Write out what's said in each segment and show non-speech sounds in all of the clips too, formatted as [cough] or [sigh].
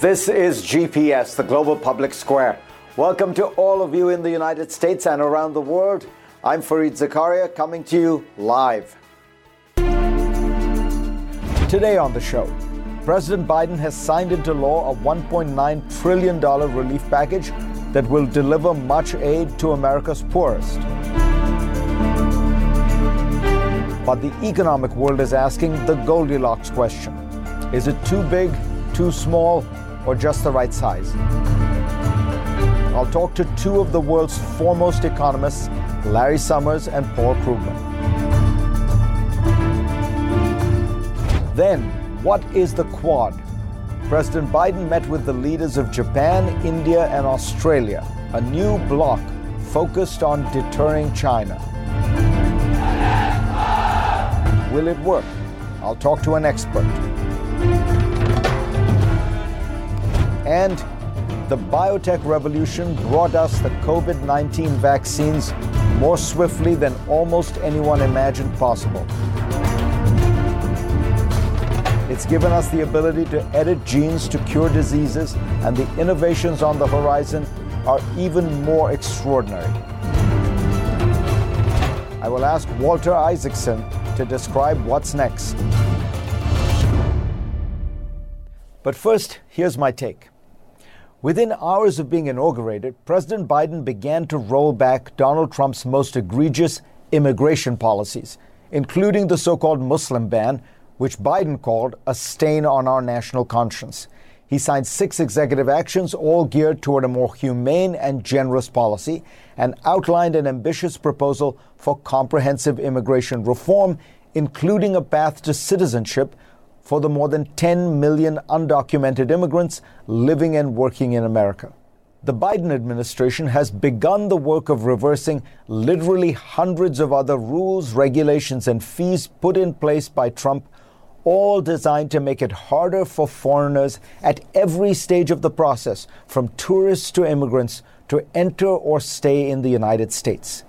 This is GPS, the Global Public Square. Welcome to all of you in the United States and around the world. I'm Fareed Zakaria coming to you live. Today on the show, President Biden has signed into law a $1.9 trillion relief package that will deliver much aid to America's poorest. But the economic world is asking the Goldilocks question Is it too big, too small, or just the right size? I'll talk to two of the world's foremost economists, Larry Summers and Paul Krugman. Then, what is the Quad? President Biden met with the leaders of Japan, India, and Australia, a new bloc focused on deterring China. Will it work? I'll talk to an expert. And the biotech revolution brought us the COVID 19 vaccines more swiftly than almost anyone imagined possible. It's given us the ability to edit genes to cure diseases, and the innovations on the horizon are even more extraordinary. I will ask Walter Isaacson to describe what's next. But first, here's my take. Within hours of being inaugurated, President Biden began to roll back Donald Trump's most egregious immigration policies, including the so called Muslim ban, which Biden called a stain on our national conscience. He signed six executive actions, all geared toward a more humane and generous policy, and outlined an ambitious proposal for comprehensive immigration reform, including a path to citizenship for the more than 10 million undocumented immigrants living and working in America. The Biden administration has begun the work of reversing literally hundreds of other rules, regulations, and fees put in place by Trump all designed to make it harder for foreigners at every stage of the process, from tourists to immigrants, to enter or stay in the United States.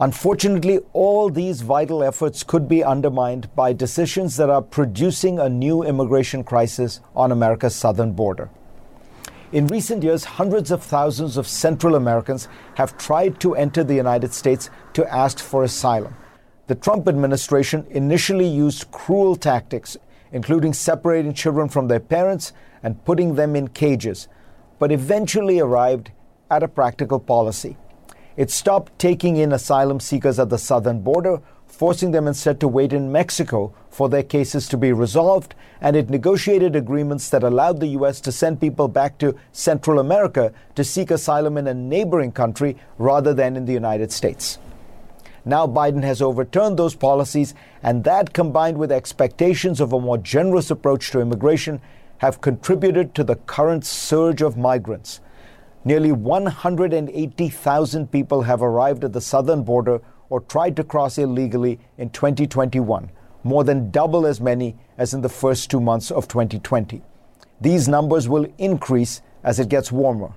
Unfortunately, all these vital efforts could be undermined by decisions that are producing a new immigration crisis on America's southern border. In recent years, hundreds of thousands of Central Americans have tried to enter the United States to ask for asylum the Trump administration initially used cruel tactics, including separating children from their parents and putting them in cages, but eventually arrived at a practical policy. It stopped taking in asylum seekers at the southern border, forcing them instead to wait in Mexico for their cases to be resolved, and it negotiated agreements that allowed the U.S. to send people back to Central America to seek asylum in a neighboring country rather than in the United States. Now Biden has overturned those policies, and that combined with expectations of a more generous approach to immigration have contributed to the current surge of migrants. Nearly 180,000 people have arrived at the southern border or tried to cross illegally in 2021, more than double as many as in the first two months of 2020. These numbers will increase as it gets warmer.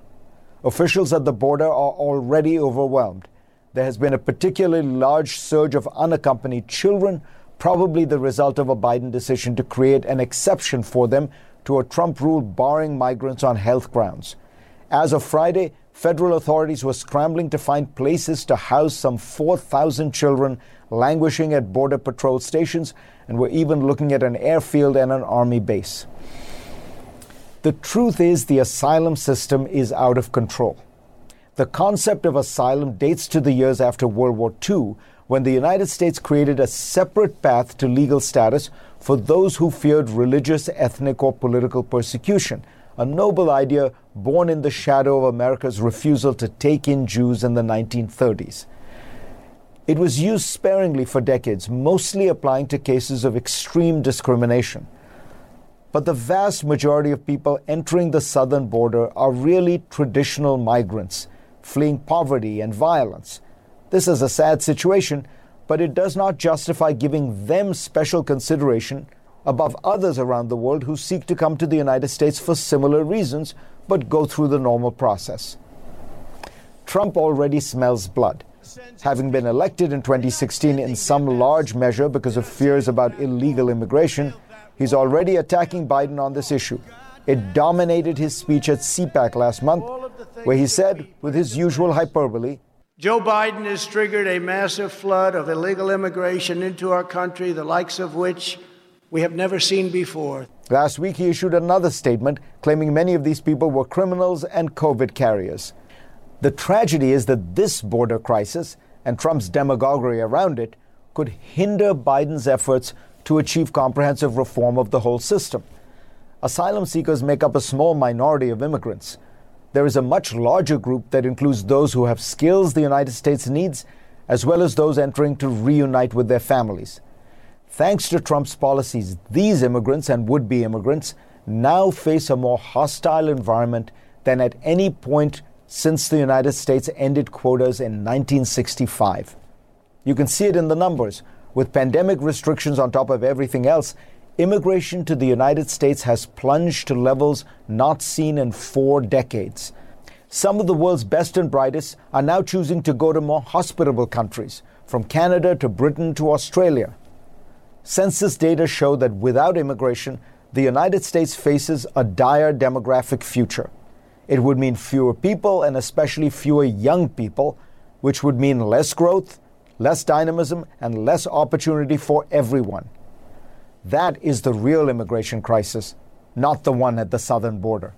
Officials at the border are already overwhelmed there has been a particularly large surge of unaccompanied children, probably the result of a Biden decision to create an exception for them to a Trump rule barring migrants on health grounds. As of Friday, federal authorities were scrambling to find places to house some 4,000 children languishing at Border Patrol stations and were even looking at an airfield and an army base. The truth is, the asylum system is out of control. The concept of asylum dates to the years after World War II, when the United States created a separate path to legal status for those who feared religious, ethnic, or political persecution, a noble idea born in the shadow of America's refusal to take in Jews in the 1930s. It was used sparingly for decades, mostly applying to cases of extreme discrimination. But the vast majority of people entering the southern border are really traditional migrants, fleeing poverty and violence. This is a sad situation, but it does not justify giving them special consideration above others around the world who seek to come to the United States for similar reasons but go through the normal process. Trump already smells blood. Having been elected in 2016 in some large measure because of fears about illegal immigration, he's already attacking Biden on this issue. It dominated his speech at CPAC last month, where he said, with his usual hyperbole, Joe Biden has triggered a massive flood of illegal immigration into our country, the likes of which we have never seen before. Last week, he issued another statement claiming many of these people were criminals and COVID carriers. The tragedy is that this border crisis and Trump's demagoguery around it could hinder Biden's efforts to achieve comprehensive reform of the whole system. Asylum seekers make up a small minority of immigrants there is a much larger group that includes those who have skills the United States needs, as well as those entering to reunite with their families. Thanks to Trump's policies, these immigrants and would be immigrants now face a more hostile environment than at any point since the United States ended quotas in 1965. You can see it in the numbers. With pandemic restrictions on top of everything else, immigration to the United States has plunged to levels not seen in four decades. Some of the world's best and brightest are now choosing to go to more hospitable countries, from Canada to Britain to Australia. Census data show that without immigration, the United States faces a dire demographic future. It would mean fewer people and especially fewer young people, which would mean less growth, less dynamism, and less opportunity for everyone. That is the real immigration crisis, not the one at the southern border.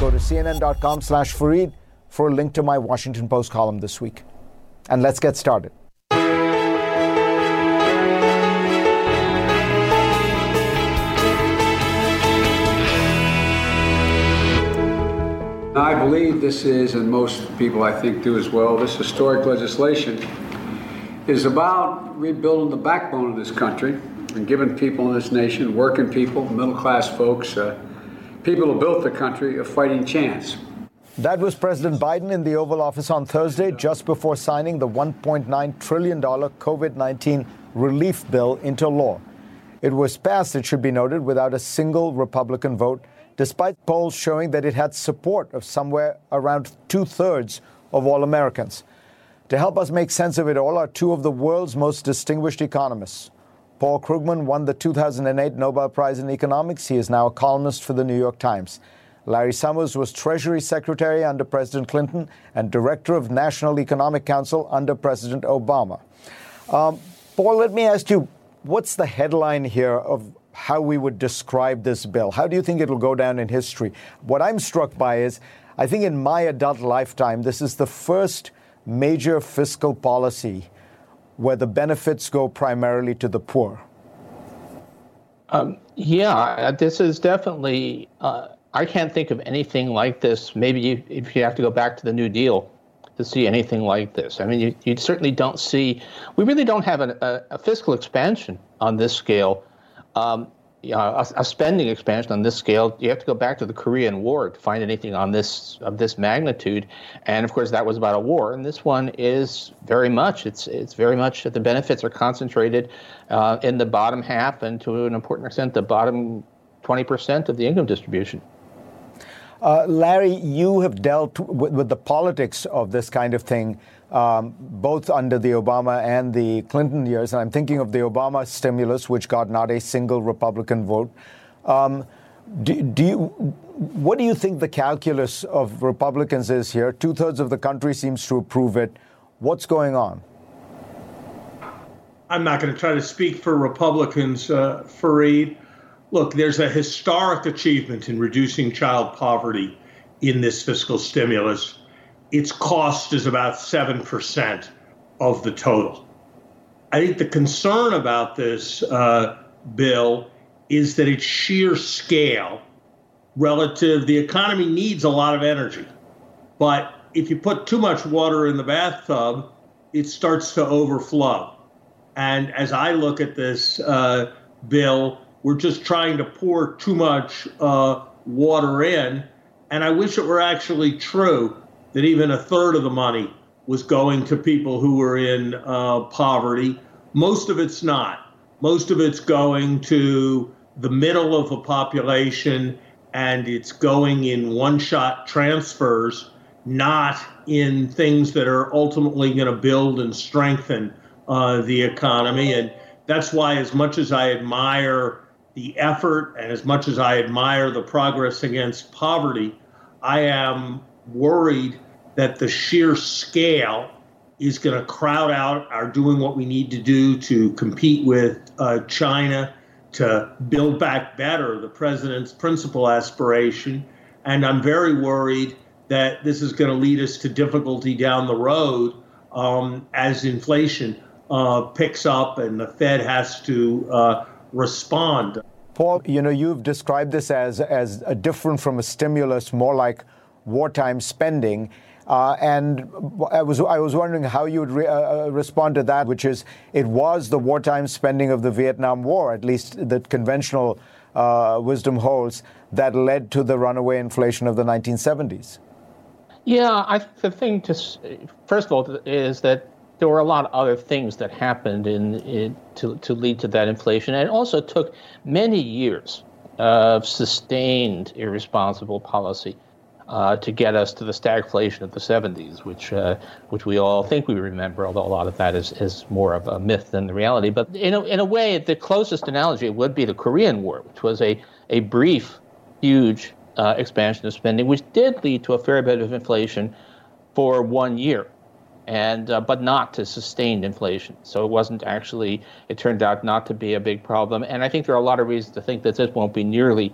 Go to cnn.com slash Fareed for a link to my Washington Post column this week. And let's get started. I believe this is, and most people I think do as well, this historic legislation is about rebuilding the backbone of this country and giving people in this nation, working people, middle class folks, uh, people who built the country, a fighting chance. That was President Biden in the Oval Office on Thursday, just before signing the $1.9 trillion COVID 19 relief bill into law. It was passed, it should be noted, without a single Republican vote, despite polls showing that it had support of somewhere around two thirds of all Americans. To help us make sense of it all are two of the world's most distinguished economists. Paul Krugman won the 2008 Nobel Prize in Economics. He is now a columnist for the New York Times. Larry Summers was Treasury Secretary under President Clinton and Director of National Economic Council under President Obama. Um, Paul, let me ask you what's the headline here of how we would describe this bill? How do you think it'll go down in history? What I'm struck by is I think in my adult lifetime, this is the first major fiscal policy where the benefits go primarily to the poor? Um, yeah, this is definitely. Uh, I can't think of anything like this. Maybe you, if you have to go back to the New Deal to see anything like this. I mean, you, you certainly don't see. We really don't have an, a, a, fiscal expansion on this scale. Um, you know, a, a, spending expansion on this scale, you have to go back to the Korean War to find anything on this of this magnitude. And of course, that was about a war. And this one is very much it's it's very much that the benefits are concentrated uh, in the bottom half and to an important extent the bottom 20% of the income distribution. Uh, Larry, you have dealt with, the politics of this kind of thing, um, both under the Obama and the Clinton years. And I'm thinking of the Obama stimulus, which got not a single Republican vote. Um, do, do, you, what do you think the calculus of Republicans is here? Two thirds of the country seems to approve it. What's going on? I'm not going to try to speak for Republicans, uh, Fareed look, there's a historic achievement in reducing child poverty in this fiscal stimulus. Its cost is about 7% of the total. I think the concern about this uh, bill is that its sheer scale relative the economy needs a lot of energy but if you put too much water in the bathtub it starts to overflow and as i look at this uh, bill we're just trying to pour too much uh, water in. And I wish it were actually true that even a third of the money was going to people who were in uh, poverty. Most of it's not. Most of it's going to the middle of the population and it's going in one shot transfers, not in things that are ultimately going to build and strengthen uh, the economy. And that's why, as much as I admire the effort and as much as I admire the progress against poverty, I am worried that the sheer scale is going to crowd out our doing what we need to do to compete with uh, China, to build back better, the president's principal aspiration. And I'm very worried that this is going to lead us to difficulty down the road um, as inflation uh, picks up and the Fed has to uh, respond. Paul, you know, you've described this as as different from a stimulus, more like wartime spending. Uh, and I was I was wondering how you would re- uh, uh, respond to that, which is it was the wartime spending of the Vietnam War, at least the conventional uh, wisdom holds, that led to the runaway inflation of the 1970s. Yeah, I, the thing to first of all is that there were a lot of other things that happened in, in to to lead to that inflation, and it also took many years of sustained irresponsible policy uh, to get us to the stagflation of the 70s, which uh, which we all think we remember, although a lot of that is, is more of a myth than the reality. But in a, in a way, the closest analogy would be the Korean War, which was a, a brief, huge uh, expansion of spending, which did lead to a fair bit of inflation for one year. And uh, but not to sustained inflation, so it wasn't actually. It turned out not to be a big problem, and I think there are a lot of reasons to think that this won't be nearly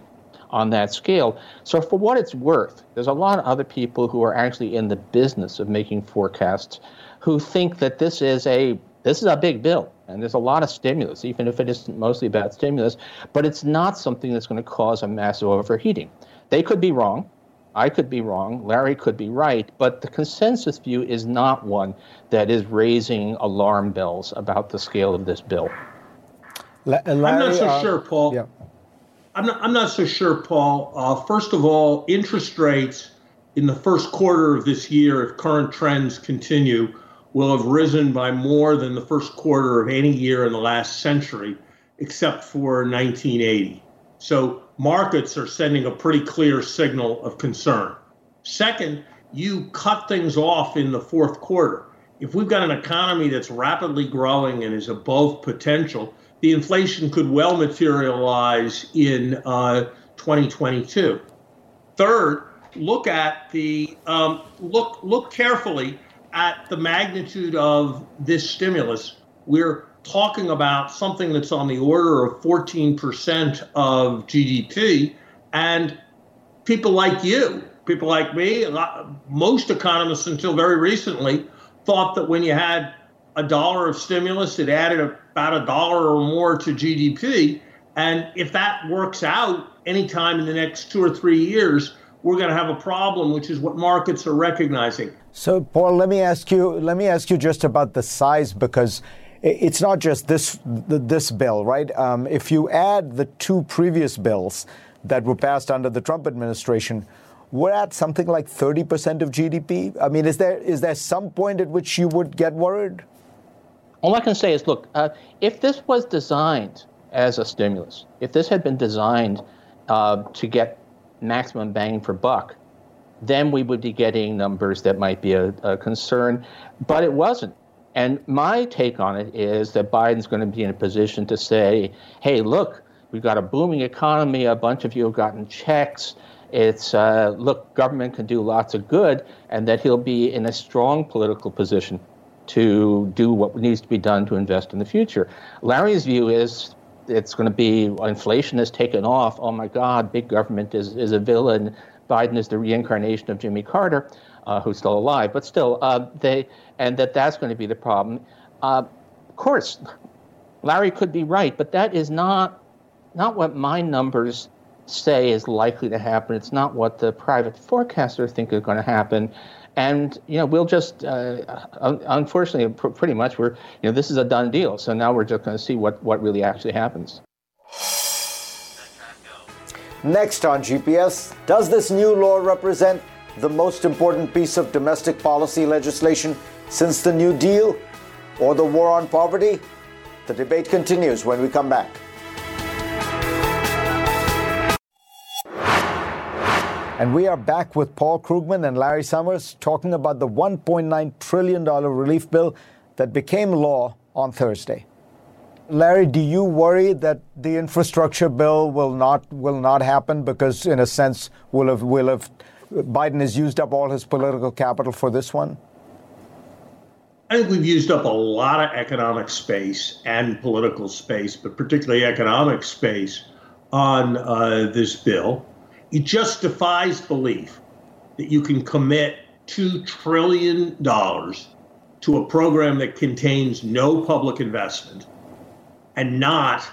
on that scale. So, for what it's worth, there's a lot of other people who are actually in the business of making forecasts who think that this is a this is a big bill and there's a lot of stimulus, even if it isn't mostly about stimulus, but it's not something that's going to cause a massive overheating. They could be wrong. I could be wrong. Larry could be right. But the consensus view is not one that is raising alarm bells about the scale of this bill. Larry, I'm not so uh, sure, Paul. Yeah. I'm not, I'm not so sure, Paul. Uh, first of all, interest rates in the first quarter of this year, if current trends continue, will have risen by more than the first quarter of any year in the last century, except for 1980. So markets are sending a pretty clear signal of concern. Second, you cut things off in the fourth quarter. If we've got an economy that's rapidly growing and is above potential, the inflation could well materialize in uh, 2022. Third, look at the um, look look carefully at the magnitude of this stimulus. We're talking about something that's on the order of 14% of GDP, and people like you, people like me, most economists until very recently thought that when you had a dollar of stimulus, it added about a dollar or more to GDP. And if that works out anytime in the next two or three years, we're going to have a problem, which is what markets are recognizing. So, Paul, let me ask you. Let me ask you just about the size, because it's not just this this bill, right? Um, if you add the two previous bills that were passed under the Trump administration, we're at something like 30% of GDP. I mean, is there is there some point at which you would get worried? All I can say is, look, uh, if this was designed as a stimulus, if this had been designed uh, to get maximum bang for buck, then we would be getting numbers that might be a, a concern. But it wasn't. And my take on it is that Biden's going to be in a position to say, hey, look, we've got a booming economy. A bunch of you have gotten checks. It's, uh, look, government can do lots of good, and that he'll be in a strong political position to do what needs to be done to invest in the future. Larry's view is it's going to be inflation has taken off. Oh my God, big government is, is a villain. Biden is the reincarnation of Jimmy Carter, uh, who's still alive, but still, uh, they and that that's going to be the problem. Uh, of course, Larry could be right, but that is not not what my numbers say is likely to happen. It's not what the private forecasters think is going to happen and you know we'll just uh, unfortunately pr- pretty much we're you know this is a done deal so now we're just going to see what what really actually happens Next on GPS, does this new law represent the most important piece of domestic policy legislation since the New Deal or the war on poverty? The debate continues when we come back. And we are back with Paul Krugman and Larry Summers talking about the $1.9 trillion relief bill that became law on Thursday. Larry, do you worry that the infrastructure bill will not will not happen because, in a sense, will have will have Biden has used up all his political capital for this one? I think we've used up a lot of economic space and political space, but particularly economic space on uh, this bill. It just defies belief that you can commit $2 trillion to a program that contains no public investment and not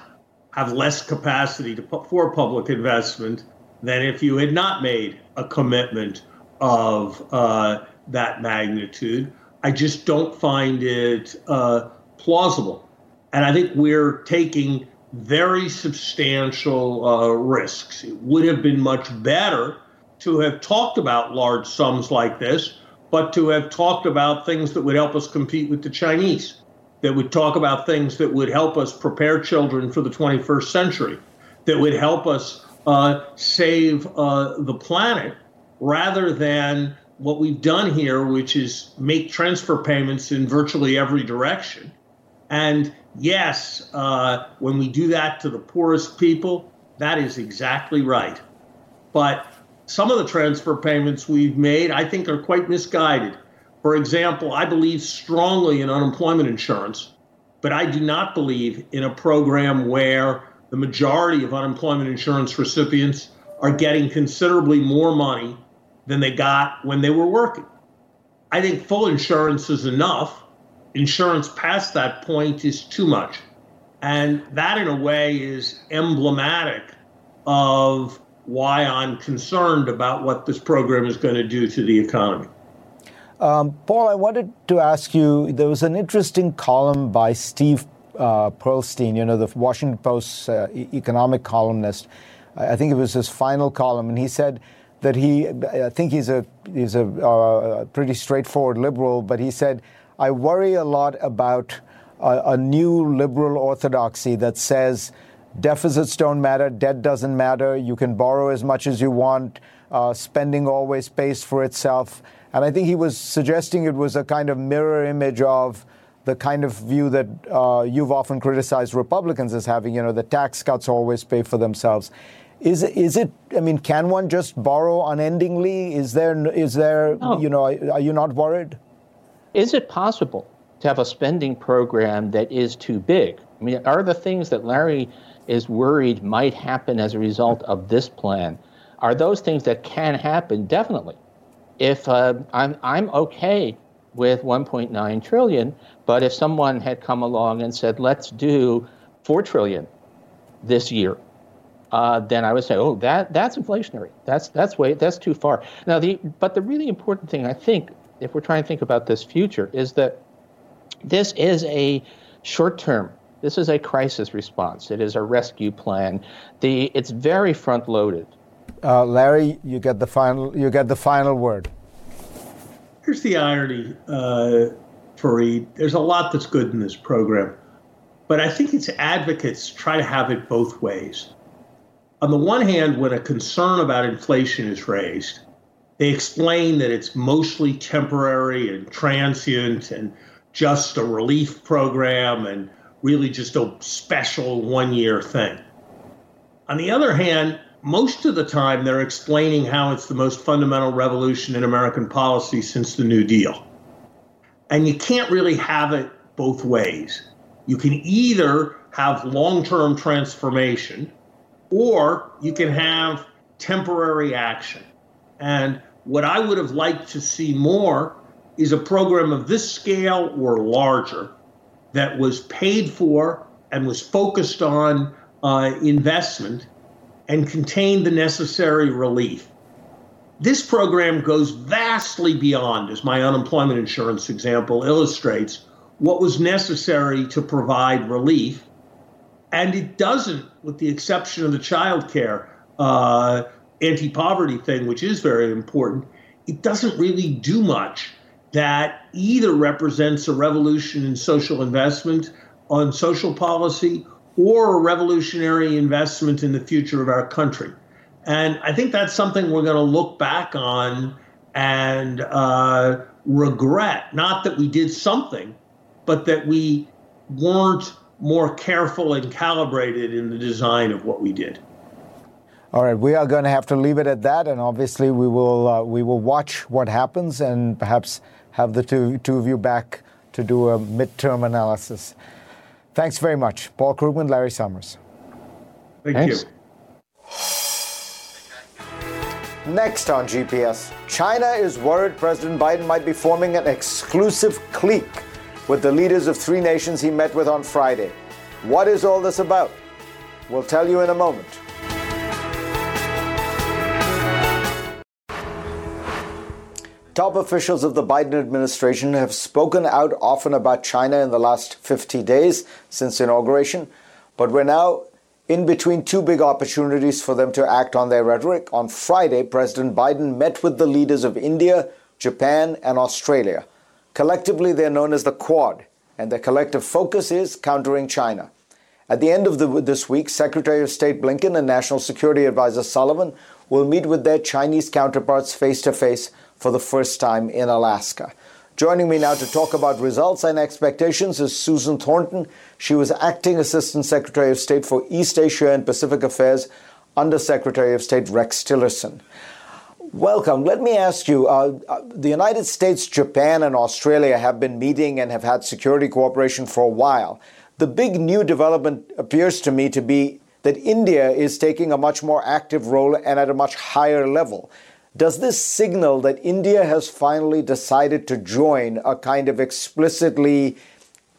have less capacity to, for public investment than if you had not made a commitment of uh, that magnitude. I just don't find it uh, plausible. And I think we're taking very substantial uh, risks. It would have been much better to have talked about large sums like this, but to have talked about things that would help us compete with the Chinese, that would talk about things that would help us prepare children for the 21st century, that would help us uh, save uh, the planet, rather than what we've done here, which is make transfer payments in virtually every direction. And yes, uh, when we do that to the poorest people, that is exactly right. But some of the transfer payments we've made, I think, are quite misguided. For example, I believe strongly in unemployment insurance, but I do not believe in a program where the majority of unemployment insurance recipients are getting considerably more money than they got when they were working. I think full insurance is enough. Insurance past that point is too much. And that, in a way, is emblematic of why I'm concerned about what this program is going to do to the economy. Um, Paul, I wanted to ask you there was an interesting column by Steve uh, Pearlstein, you know, the Washington Post uh, economic columnist. I think it was his final column, and he said that he, I think he's a he's a uh, pretty straightforward liberal, but he said, I worry a lot about a, a new liberal orthodoxy that says deficits don't matter, debt doesn't matter, you can borrow as much as you want, uh, spending always pays for itself. And I think he was suggesting it was a kind of mirror image of the kind of view that uh, you've often criticized Republicans as having, you know, the tax cuts always pay for themselves. Is is it? I mean, can one just borrow unendingly? Is there is there? You know, are you not worried? Is it possible to have a spending program that is too big? I mean, are the things that Larry is worried might happen as a result of this plan? Are those things that can happen? Definitely. If uh, I'm I'm okay with 1.9 trillion, but if someone had come along and said, "Let's do 4 trillion this year," uh, then I would say, oh, that that's inflationary. That's that's way that's too far. Now the but the really important thing I think, if we're trying to think about this future, is that this is a short term. This is a crisis response. It is a rescue plan. The it's very front loaded. Uh, Larry, you get the final you get the final word. Here's the irony, uh, Fareed. There's a lot that's good in this program, but I think its advocates try to have it both ways on the one hand, when a concern about inflation is raised, they explain that it's mostly temporary and transient and just a relief program and really just a special one year thing. On the other hand, most of the time they're explaining how it's the most fundamental revolution in American policy since the New Deal. And you can't really have it both ways. You can either have long term transformation, or you can have temporary action. And what I would have liked to see more is a program of this scale or larger that was paid for and was focused on uh, investment and contained the necessary relief. This program goes vastly beyond, as my unemployment insurance example illustrates, what was necessary to provide relief and it doesn't, with the exception of the child care, uh, anti poverty thing, which is very important, it doesn't really do much that either represents a revolution in social investment on social policy or a revolutionary investment in the future of our country. And I think that's something we're going to look back on and uh, regret. Not that we did something, but that we weren't more careful and calibrated in the design of what we did. All right, we are going to have to leave it at that, and obviously we will uh, we will watch what happens and perhaps have the two two of you back to do a midterm analysis. Thanks very much, Paul Krugman, Larry Summers. Thank Thanks. you. Next on GPS, China is worried President Biden might be forming an exclusive clique with the leaders of three nations he met with on Friday. What is all this about? We'll tell you in a moment. Top officials of the Biden administration have spoken out often about China in the last 50 days since inauguration, but we're now in between two big opportunities for them to act on their rhetoric. On Friday, President Biden met with the leaders of India, Japan, and Australia. Collectively, they're known as the Quad, and their collective focus is countering China. At the end of the, this week, Secretary of State Blinken and National Security Advisor Sullivan will meet with their Chinese counterparts face to face for the first time in Alaska. Joining me now to talk about results and expectations is Susan Thornton. She was acting Assistant Secretary of State for East Asia and Pacific Affairs under Secretary of State Rex Tillerson. Welcome. Let me ask you uh, uh, the United States, Japan, and Australia have been meeting and have had security cooperation for a while. The big new development appears to me to be that India is taking a much more active role and at a much higher level. Does this signal that India has finally decided to join a kind of explicitly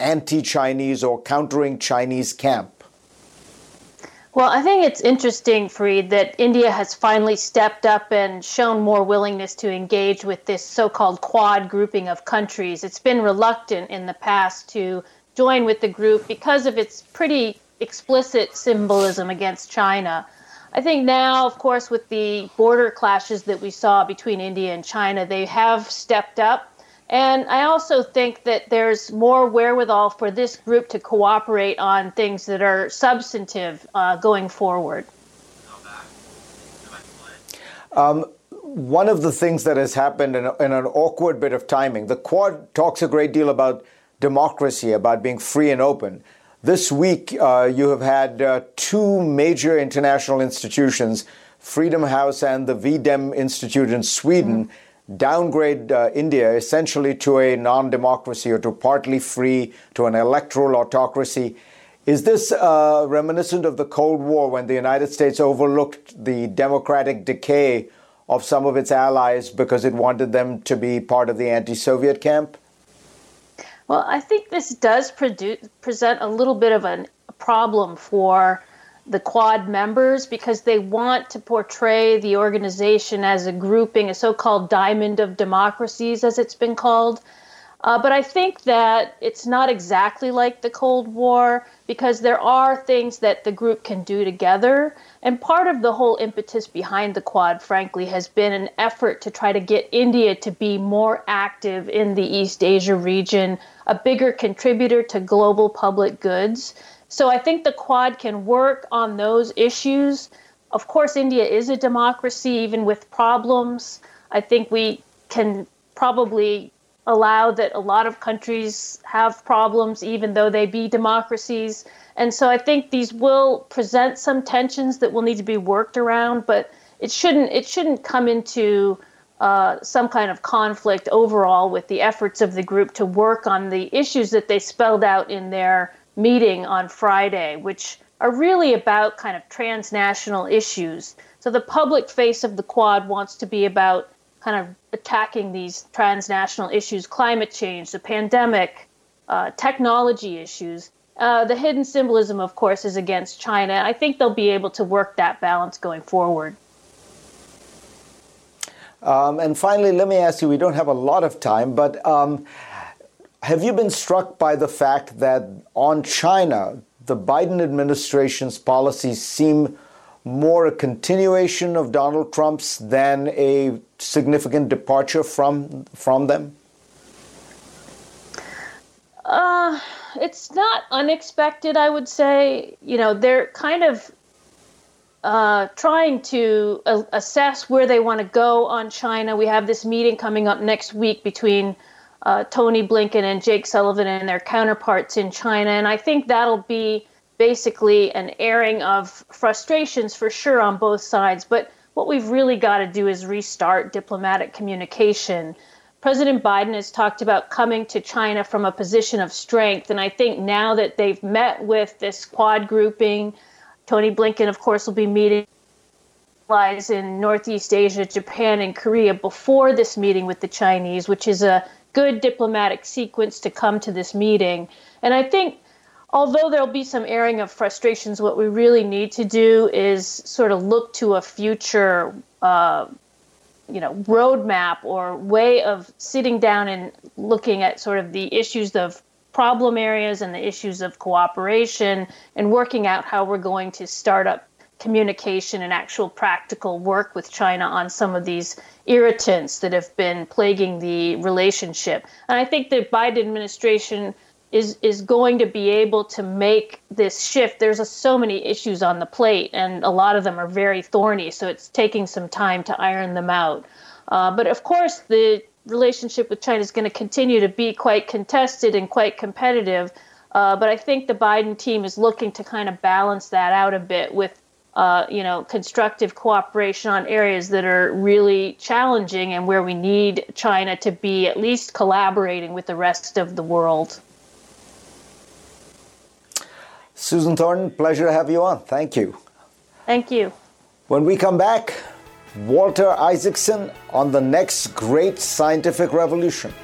anti Chinese or countering Chinese camp? Well, I think it's interesting, Fareed, that India has finally stepped up and shown more willingness to engage with this so called Quad grouping of countries. It's been reluctant in the past to join with the group because of its pretty explicit symbolism against China. I think now, of course, with the border clashes that we saw between India and China, they have stepped up. And I also think that there's more wherewithal for this group to cooperate on things that are substantive uh, going forward. Um, one of the things that has happened in, a, in, an awkward bit of timing, the Quad talks a great deal about democracy, about being free and open. This week, uh, you have had uh, two major international institutions, Freedom House and the V-Dem Institute in Sweden, mm-hmm. downgrade uh, India essentially to a non democracy or to partly free, to an electoral autocracy. Is this uh, reminiscent of the Cold War when the United States overlooked the democratic decay of some of its allies because it wanted them to be part of the anti Soviet camp? Well, I think this does present a little bit of a problem for the Quad members because they want to portray the organization as a grouping, a so called diamond of democracies, as it's been called. Uh, but I think that it's not exactly like the Cold War because there are things that the group can do together. And part of the whole impetus behind the Quad, frankly, has been an effort to try to get India to be more active in the East Asia region, a bigger contributor to global public goods. So I think the Quad can work on those issues. Of course, India is a democracy, even with problems. I think we can probably allow that a lot of countries have problems, even though they be democracies. And so I think these will present some tensions that will need to be worked around, but it shouldn't it shouldn't come into uh, some kind of conflict overall with the efforts of the group to work on the issues that they spelled out in their meeting on Friday, which are really about kind of transnational issues. So the public face of the Quad wants to be about kind of attacking these transnational issues climate change, the pandemic, uh, technology issues. Uh, the hidden symbolism, of course, is against China. I think they'll be able to work that balance going forward. Um, and finally, let me ask you we don't have a lot of time, but um, have you been struck by the fact that on China, the Biden administration's policies seem more a continuation of Donald Trump's than a significant departure from from them? Uh, it's not unexpected, I would say. You know, they're kind of uh, trying to assess where they want to go on China. We have this meeting coming up next week between uh, Tony Blinken and Jake Sullivan and their counterparts in China. And I think that'll be basically an airing of frustrations for sure on both sides. But what we've really got to do is restart diplomatic communication. President Biden has talked about coming to China from a position of strength. And I think now that they've met with this quad grouping, Tony Blinken, of course, will be meeting allies in Northeast Asia, Japan, and Korea before this meeting with the Chinese, which is a good diplomatic sequence to come to this meeting. And I think although there'll be some airing of frustrations, what we really need to do is sort of look to a future, uh, you know, roadmap or way of sitting down and looking at sort of the issues of problem areas and the issues of cooperation and working out how we're going to start up communication and actual practical work with China on some of these irritants that have been plaguing the relationship. And I think the Biden administration is is going to be able to make this shift. There's a, so many issues on the plate, and a lot of them are very thorny. So it's taking some time to iron them out. Uh, but of course, the relationship with China is going to continue to be quite contested and quite competitive. Uh, but I think the Biden team is looking to kind of balance that out a bit with, uh, you know, constructive cooperation on areas that are really challenging and where we need China to be at least collaborating with the rest of the world. Susan Thornton, pleasure to have you on. Thank you. Thank you. When we come back, Walter Isaacson on the next great scientific revolution.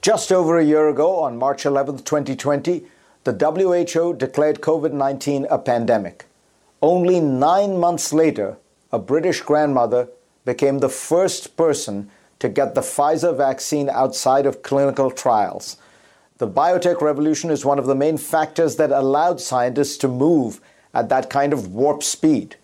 Just over a year ago, on March 11, 2020, the WHO declared COVID 19 a pandemic. Only nine months later, a British grandmother became the first person to get the Pfizer vaccine outside of clinical trials. The biotech revolution is one of the main factors that allowed scientists to move at that kind of warp speed.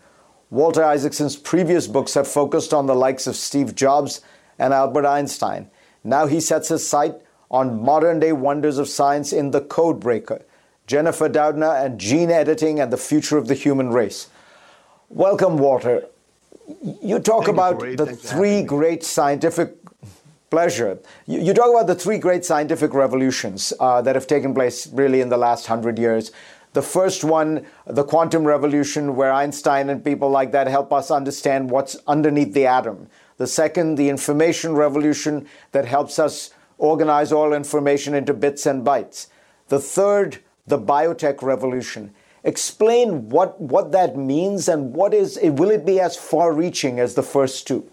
Walter Isaacson's previous books have focused on the likes of Steve Jobs and Albert Einstein. Now he sets his sight on modern day wonders of science in The Codebreaker, Jennifer Doudna and gene editing and the future of the human race. Welcome, Walter. You talk Thank about you, the three great scientific pleasure. You, you, talk about the three great scientific revolutions uh, that have taken place really in the last hundred years. The first one, the quantum revolution, where Einstein and people like that help us understand what's underneath the atom. The second, the information revolution that helps us organize all information into bits and bytes. The third, the biotech revolution. Explain what, what that means and what is, will it be as far reaching as the first two?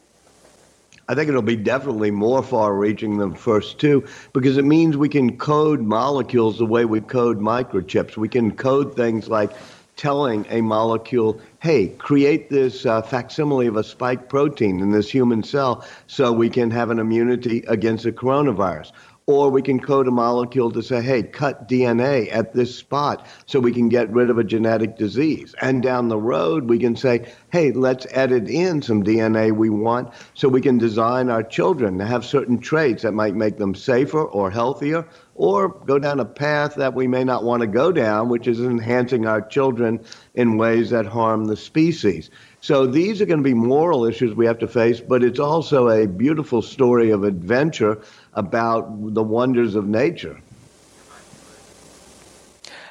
I think it'll be definitely more far reaching than the first two because it means we can code molecules the way we code microchips. We can code things like telling a molecule, hey, create this uh, facsimile of a spike protein in this human cell so we can have an immunity against the coronavirus. Or we can code a molecule to say, hey, cut DNA at this spot so we can get rid of a genetic disease. And down the road, we can say, hey, let's edit in some DNA we want so we can design our children to have certain traits that might make them safer or healthier or go down a path that we may not want to go down, which is enhancing our children in ways that harm the species. So these are going to be moral issues we have to face, but it's also a beautiful story of adventure about the wonders of nature.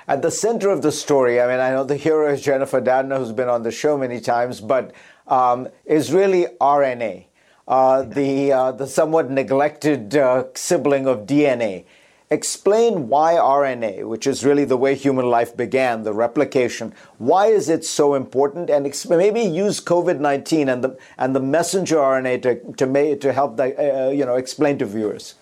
At the center of the story, I mean, I know the hero is Jennifer Doudna, who's been on the show many times, but um, is really RNA, uh, the, uh, the somewhat neglected uh, sibling of DNA. Explain why RNA, which is really the way human life began, the replication, why is it so important? And maybe use COVID 19 and the, and the messenger RNA to, to, to help the, uh, you know, explain to viewers.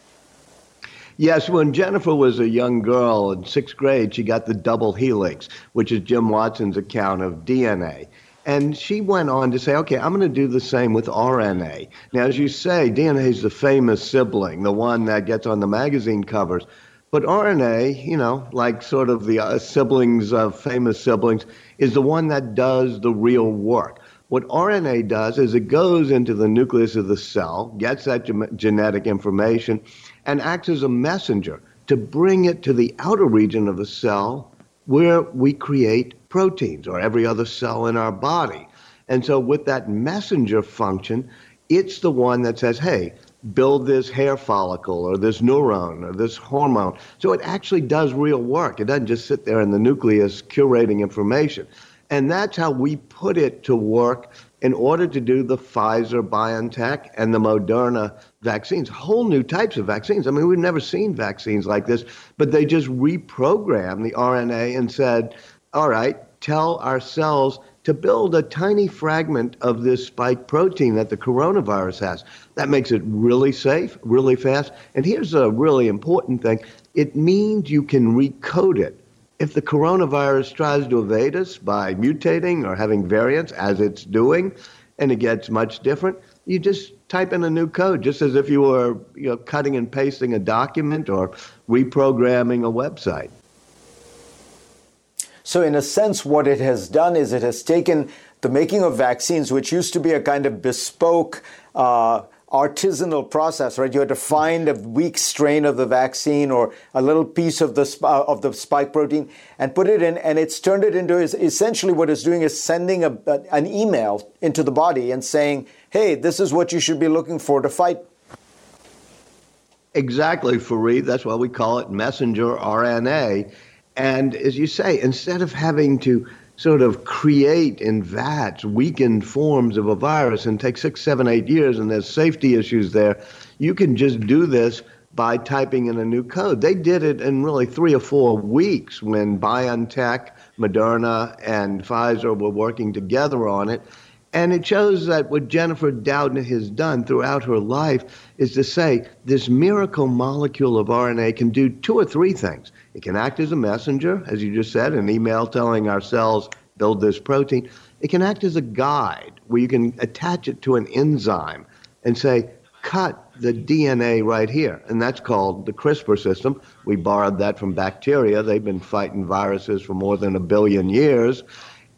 Yes, when Jennifer was a young girl in sixth grade, she got the double helix, which is Jim Watson's account of DNA. And she went on to say, okay, I'm going to do the same with RNA. Now, as you say, DNA is the famous sibling, the one that gets on the magazine covers. But RNA, you know, like sort of the uh, siblings of famous siblings, is the one that does the real work. What RNA does is it goes into the nucleus of the cell, gets that ge- genetic information, and acts as a messenger to bring it to the outer region of the cell where we create proteins or every other cell in our body. And so, with that messenger function, it's the one that says, hey, build this hair follicle or this neuron or this hormone. So it actually does real work. It doesn't just sit there in the nucleus curating information. And that's how we put it to work in order to do the Pfizer BioNTech and the Moderna vaccines, whole new types of vaccines. I mean, we've never seen vaccines like this, but they just reprogrammed the RNA and said, all right, tell our cells to build a tiny fragment of this spike protein that the coronavirus has. That makes it really safe, really fast. And here's a really important thing it means you can recode it. If the coronavirus tries to evade us by mutating or having variants, as it's doing, and it gets much different, you just type in a new code, just as if you were you know, cutting and pasting a document or reprogramming a website. So, in a sense, what it has done is it has taken the making of vaccines, which used to be a kind of bespoke, uh, artisanal process, right? You had to find a weak strain of the vaccine or a little piece of the uh, of the spike protein and put it in, and it's turned it into is essentially what it's doing is sending a, a, an email into the body and saying, "Hey, this is what you should be looking for to fight." Exactly, Fareed. That's why we call it messenger RNA. And as you say, instead of having to sort of create in vats weakened forms of a virus and take six, seven, eight years, and there's safety issues there, you can just do this by typing in a new code. They did it in really three or four weeks when BioNTech, Moderna, and Pfizer were working together on it. And it shows that what Jennifer Doudna has done throughout her life is to say this miracle molecule of RNA can do two or three things. It can act as a messenger, as you just said, an email telling our cells, build this protein. It can act as a guide where you can attach it to an enzyme and say, cut the DNA right here. And that's called the CRISPR system. We borrowed that from bacteria. They've been fighting viruses for more than a billion years.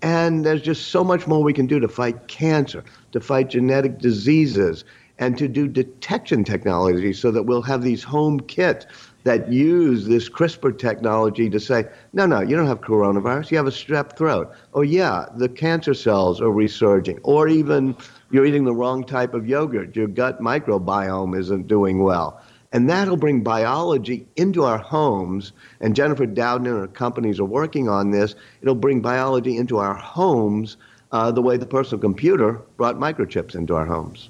And there's just so much more we can do to fight cancer, to fight genetic diseases, and to do detection technology so that we'll have these home kits that use this CRISPR technology to say, no, no, you don't have coronavirus, you have a strep throat. Oh, yeah, the cancer cells are resurging. Or even you're eating the wrong type of yogurt, your gut microbiome isn't doing well. And that'll bring biology into our homes. And Jennifer Doudna and her companies are working on this. It'll bring biology into our homes uh, the way the personal computer brought microchips into our homes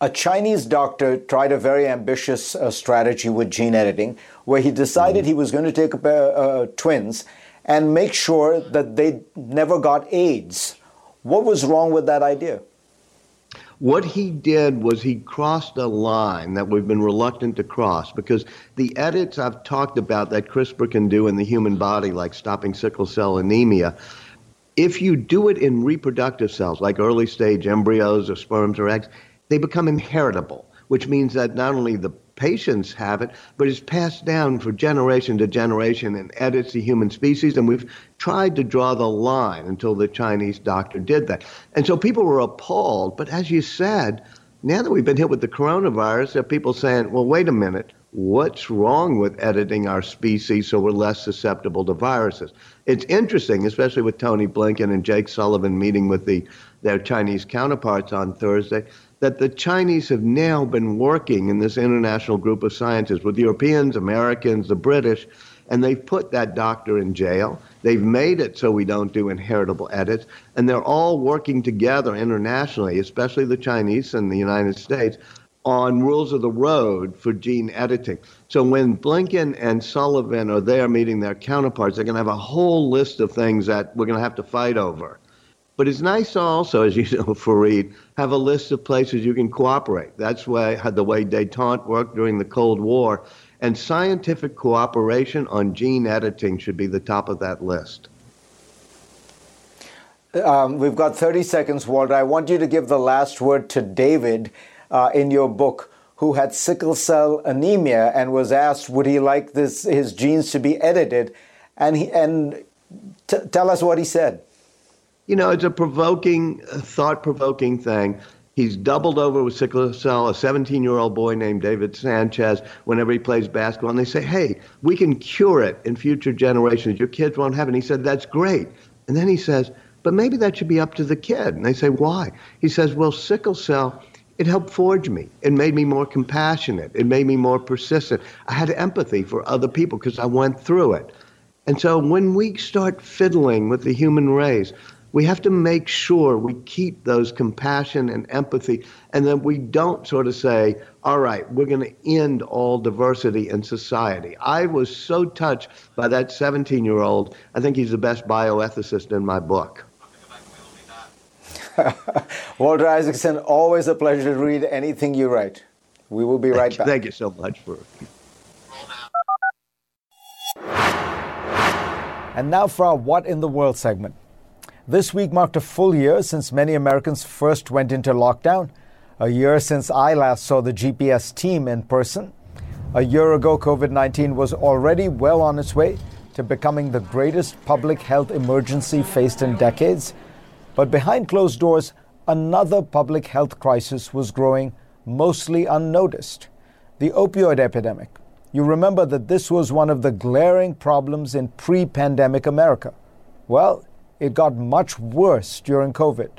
a Chinese doctor tried a very ambitious uh, strategy with gene editing where he decided mm. he was going to take uh, twins and make sure that they never got AIDS. What was wrong with that idea? What he did was he crossed a line that we've been reluctant to cross because the edits I've talked about that CRISPR can do in the human body, like stopping sickle cell anemia, if you do it in reproductive cells, like early stage embryos or sperms or eggs, they become inheritable, which means that not only the patients have it, but it's passed down for generation to generation and edits the human species. And we've tried to draw the line until the Chinese doctor did that. And so people were appalled. But as you said, now that we've been hit with the coronavirus, there are people saying, well, wait a minute. What's wrong with editing our species so we're less susceptible to viruses? It's interesting, especially with Tony Blinken and Jake Sullivan meeting with the, their Chinese counterparts on Thursday that the Chinese have now been working in this international group of scientists with Europeans, Americans, the British, and they've put that doctor in jail. They've made it so we don't do inheritable edits, and they're all working together internationally, especially the Chinese and the United States, on rules of the road for gene editing. So when Blinken and Sullivan are there meeting their counterparts, they're going to have a whole list of things that we're going to have to fight over. But it's nice also, as you know, [laughs] Fareed, have a list of places you can cooperate. That's why the way detente worked during the Cold War. And scientific cooperation on gene editing should be the top of that list. Um, we've got 30 seconds, Walter. I want you to give the last word to David uh, in your book, who had sickle cell anemia and was asked would he like this his genes to be edited, and he and t- tell us what he said. You know, it's a provoking, thought provoking thing. He's doubled over with sickle cell, a 17 year old boy named David Sanchez, whenever he plays basketball. And they say, hey, we can cure it in future generations. Your kids won't have it. And he said, that's great. And then he says, but maybe that should be up to the kid. And they say, why? He says, well, sickle cell, it helped forge me. It made me more compassionate. It made me more persistent. I had empathy for other people because I went through it. And so when we start fiddling with the human race, we have to make sure we keep those compassion and empathy and that we don't sort of say all right we're going to end all diversity in society. I was so touched by that 17 year old i think he's the best bioethicist in my book. [laughs] Walter isaacson always a pleasure to read anything you write. We will be right thank back. Thank you so much for and now for our what in the world segment this week marked a full year since many Americans first went into lockdown, a year since I last saw the GPS team in person. A year ago, COVID 19 was already well on its way to becoming the greatest public health emergency faced in decades. But behind closed doors, another public health crisis was growing, mostly unnoticed the opioid epidemic. You remember that this was one of the glaring problems in pre pandemic America. Well, it got much worse during COVID.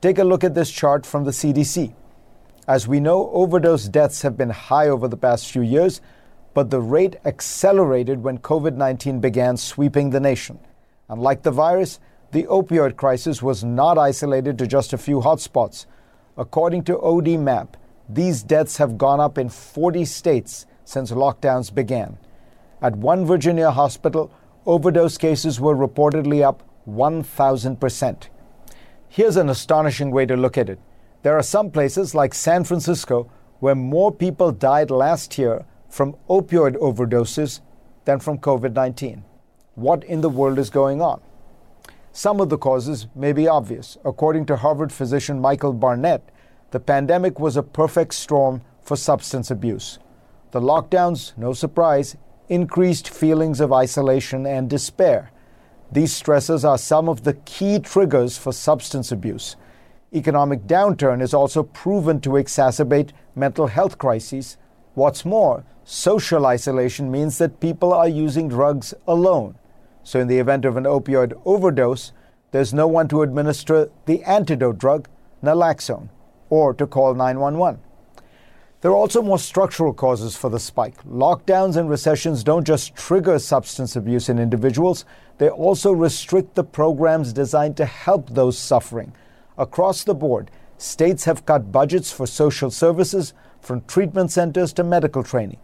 Take a look at this chart from the CDC. As we know, overdose deaths have been high over the past few years, but the rate accelerated when COVID 19 began sweeping the nation. Unlike the virus, the opioid crisis was not isolated to just a few hotspots. According to ODMAP, these deaths have gone up in 40 states since lockdowns began. At one Virginia hospital, overdose cases were reportedly up 1,000%. Here's an astonishing way to look at it. There are some places like San Francisco where more people died last year from opioid overdoses than from COVID 19. What in the world is going on? Some of the causes may be obvious. According to Harvard physician Michael Barnett, the pandemic was a perfect storm for substance abuse. The lockdowns, no surprise, increased feelings of isolation and despair. These stresses are some of the key triggers for substance abuse. Economic downturn is also proven to exacerbate mental health crises. What's more, social isolation means that people are using drugs alone. So, in the event of an opioid overdose, there's no one to administer the antidote drug, naloxone, or to call 911. There are also more structural causes for the spike. Lockdowns and recessions don't just trigger substance abuse in individuals, they also restrict the programs designed to help those suffering. Across the board, states have cut budgets for social services, from treatment centers to medical training.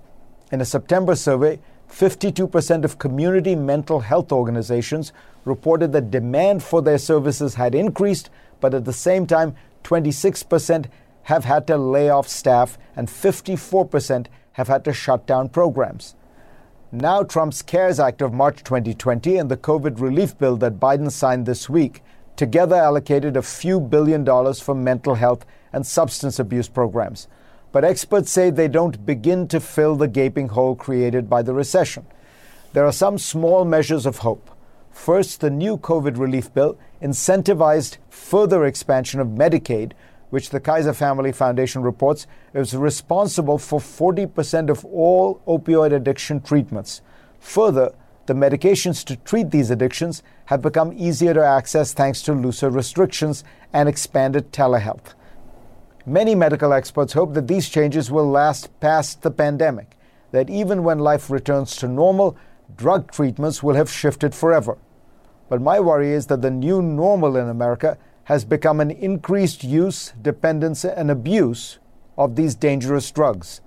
In a September survey, 52% of community mental health organizations reported that demand for their services had increased, but at the same time, 26% have had to lay off staff and 54% have had to shut down programs. Now, Trump's CARES Act of March 2020 and the COVID relief bill that Biden signed this week together allocated a few billion dollars for mental health and substance abuse programs. But experts say they don't begin to fill the gaping hole created by the recession. There are some small measures of hope. First, the new COVID relief bill incentivized further expansion of Medicaid which the Kaiser Family Foundation reports is responsible for 40% of all opioid addiction treatments. Further, the medications to treat these addictions have become easier to access thanks to looser restrictions and expanded telehealth. Many medical experts hope that these changes will last past the pandemic, that even when life returns to normal, drug treatments will have shifted forever. But my worry is that the new normal in America has become an increased use, dependence, and abuse of these dangerous drugs.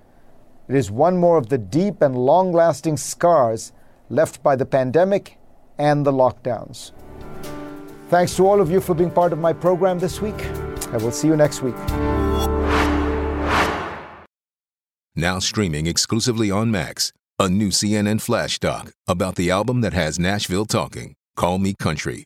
It is one more of the deep and long lasting scars left by the pandemic and the lockdowns. Thanks to all of you for being part of my program this week. I will see you next week. Now streaming exclusively on Max, a new CNN flash doc about the album that has Nashville talking, Call Me Country.